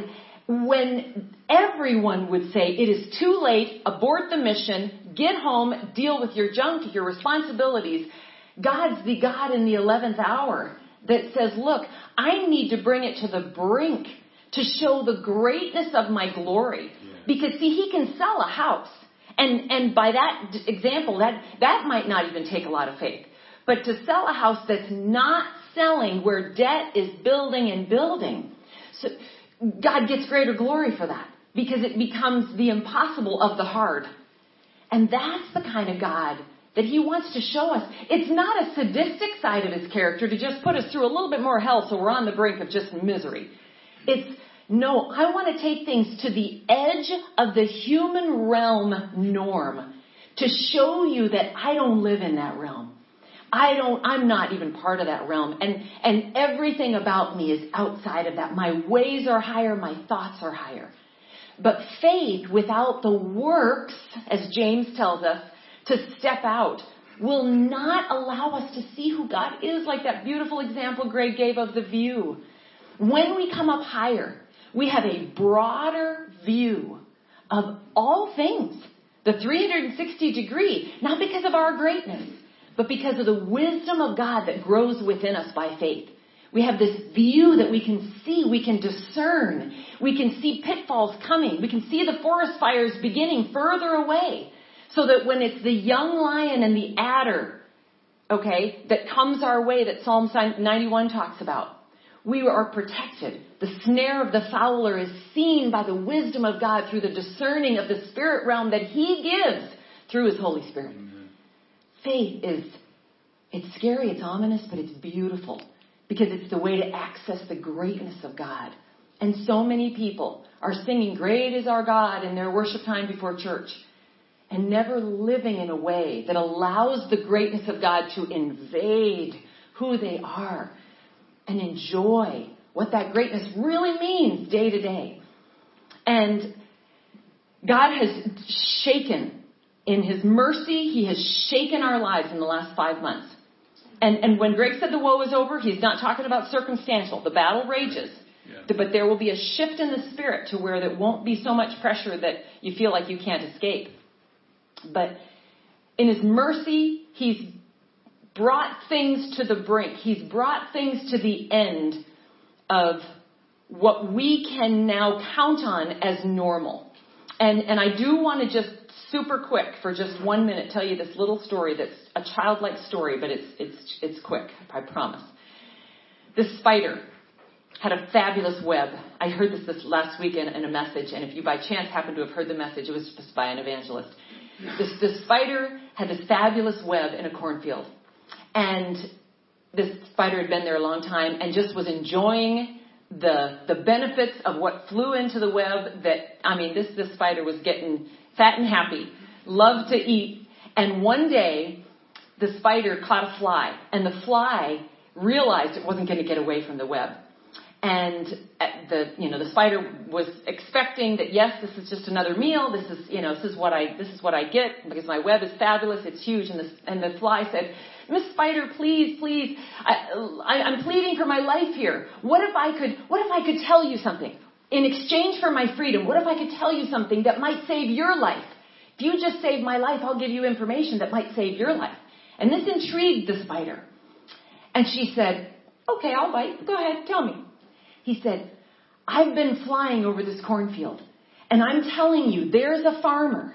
when everyone would say, it is too late, abort the mission, get home, deal with your junk, your responsibilities, God's the God in the 11th hour that says, look, I need to bring it to the brink to show the greatness of my glory. Yeah. Because see, he can sell a house. And, and by that example, that, that might not even take a lot of faith. But to sell a house that's not selling where debt is building and building, so God gets greater glory for that because it becomes the impossible of the hard. And that's the kind of God that he wants to show us. It's not a sadistic side of his character to just put us through a little bit more hell so we're on the brink of just misery. It's no, I want to take things to the edge of the human realm norm to show you that I don't live in that realm. I don't, I'm not even part of that realm. And, and everything about me is outside of that. My ways are higher, my thoughts are higher. But faith without the works, as James tells us, to step out will not allow us to see who God is, like that beautiful example Greg gave of the view. When we come up higher, we have a broader view of all things, the 360 degree, not because of our greatness, but because of the wisdom of God that grows within us by faith. We have this view that we can see, we can discern, we can see pitfalls coming, we can see the forest fires beginning further away. So that when it's the young lion and the adder, okay, that comes our way that Psalm 91 talks about, we are protected. The snare of the fowler is seen by the wisdom of God through the discerning of the spirit realm that He gives through His Holy Spirit. Amen. Faith is, it's scary, it's ominous, but it's beautiful because it's the way to access the greatness of God. And so many people are singing, Great is our God in their worship time before church and never living in a way that allows the greatness of God to invade who they are and enjoy what that greatness really means day to day. And God has shaken, in His mercy, He has shaken our lives in the last five months. And, and when Greg said the woe is over, he's not talking about circumstantial. The battle rages. Yeah. But there will be a shift in the spirit to where there won't be so much pressure that you feel like you can't escape. But in His mercy, He's brought things to the brink. He's brought things to the end of what we can now count on as normal. And, and I do want to just super quick for just one minute tell you this little story that's a childlike story, but it's, it's, it's quick, I promise. This spider had a fabulous web. I heard this this last week in, in a message, and if you by chance happen to have heard the message, it was just by an evangelist. This, this spider had this fabulous web in a cornfield. And this spider had been there a long time and just was enjoying the the benefits of what flew into the web that I mean this this spider was getting fat and happy, loved to eat, and one day the spider caught a fly and the fly realized it wasn't going to get away from the web. And uh, the you know the spider was expecting that yes this is just another meal this is you know this is what I this is what I get because my web is fabulous it's huge and the and the fly said Miss Spider, please, please, I, I, I'm pleading for my life here. What if I could, what if I could tell you something? In exchange for my freedom, what if I could tell you something that might save your life? If you just save my life, I'll give you information that might save your life. And this intrigued the spider. And she said, okay, I'll bite. Go ahead, tell me. He said, I've been flying over this cornfield and I'm telling you, there's a farmer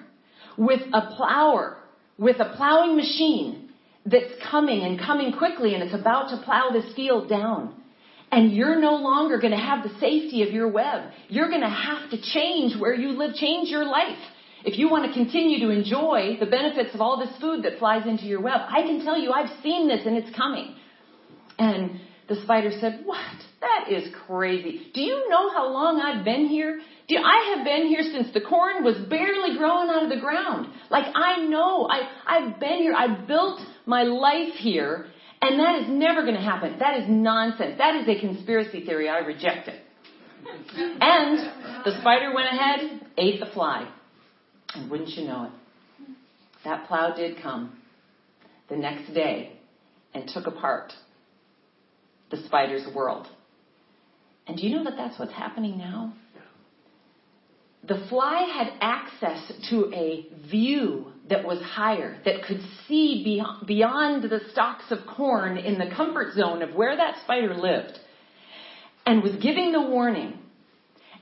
with a plower, with a plowing machine that's coming and coming quickly and it's about to plow this field down. And you're no longer going to have the safety of your web. You're going to have to change where you live, change your life. If you want to continue to enjoy the benefits of all this food that flies into your web, I can tell you I've seen this and it's coming. And the spider said, What? That is crazy. Do you know how long I've been here? Do I have been here since the corn was barely growing out of the ground. Like I know, I, I've been here. I built my life here, and that is never going to happen. That is nonsense. That is a conspiracy theory. I reject it. And the spider went ahead, ate the fly. And wouldn't you know it, that plow did come the next day and took apart the spider's world. And do you know that that's what's happening now? The fly had access to a view that was higher, that could see beyond the stalks of corn in the comfort zone of where that spider lived, and was giving the warning.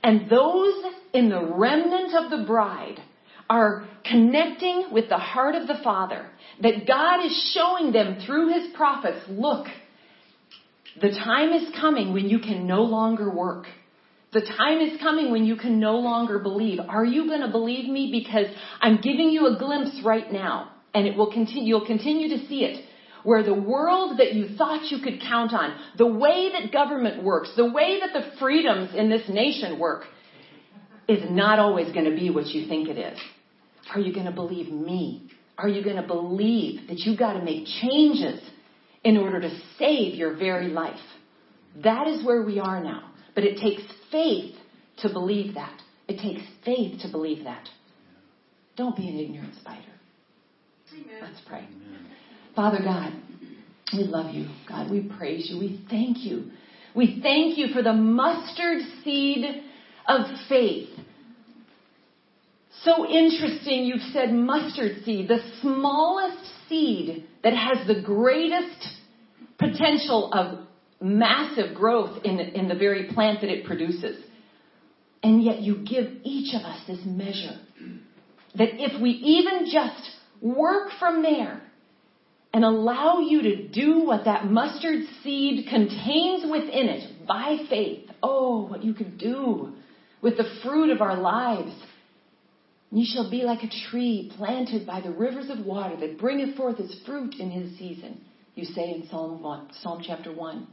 And those in the remnant of the bride are connecting with the heart of the Father, that God is showing them through his prophets, look, the time is coming when you can no longer work. The time is coming when you can no longer believe. Are you going to believe me? Because I'm giving you a glimpse right now, and it will continue, you'll continue to see it. Where the world that you thought you could count on, the way that government works, the way that the freedoms in this nation work, is not always going to be what you think it is. Are you going to believe me? Are you going to believe that you've got to make changes in order to save your very life? That is where we are now. But it takes faith to believe that. It takes faith to believe that. Don't be an ignorant spider. Amen. Let's pray. Amen. Father God, we love you. God, we praise you. We thank you. We thank you for the mustard seed of faith. So interesting, you've said mustard seed, the smallest seed that has the greatest potential of massive growth in, in the very plant that it produces. And yet you give each of us this measure that if we even just work from there and allow you to do what that mustard seed contains within it by faith, oh, what you could do with the fruit of our lives. Ye shall be like a tree planted by the rivers of water that bringeth forth its fruit in his season. You say in Psalm 1, Psalm chapter 1.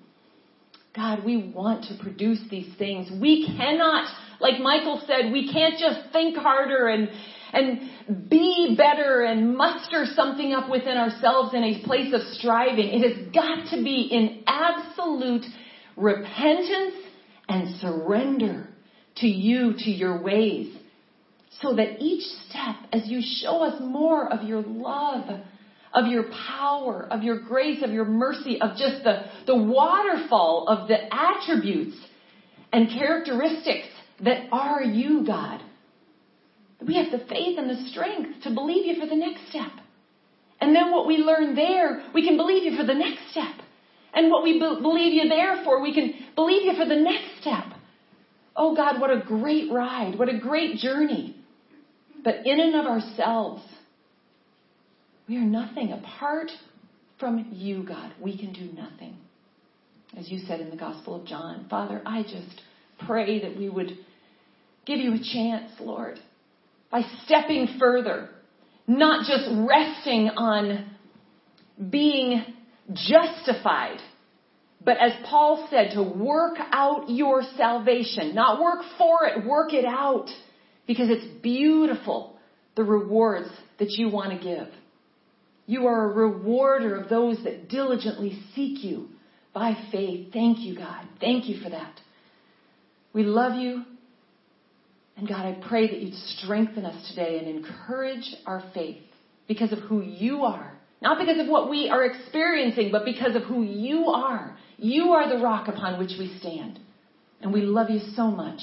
God, we want to produce these things. We cannot, like Michael said, we can't just think harder and, and be better and muster something up within ourselves in a place of striving. It has got to be in absolute repentance and surrender to you, to your ways. So that each step, as you show us more of your love, of your power, of your grace, of your mercy, of just the, the waterfall of the attributes and characteristics that are you, God. We have the faith and the strength to believe you for the next step. And then what we learn there, we can believe you for the next step. And what we be- believe you there for, we can believe you for the next step. Oh God, what a great ride. What a great journey. But in and of ourselves, we are nothing. Apart from you, God, we can do nothing. As you said in the Gospel of John, Father, I just pray that we would give you a chance, Lord, by stepping further, not just resting on being justified, but as Paul said, to work out your salvation, not work for it, work it out, because it's beautiful, the rewards that you want to give. You are a rewarder of those that diligently seek you by faith. Thank you, God. Thank you for that. We love you. And God, I pray that you'd strengthen us today and encourage our faith because of who you are. Not because of what we are experiencing, but because of who you are. You are the rock upon which we stand. And we love you so much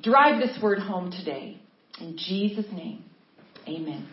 drive this word home today. In Jesus' name, amen.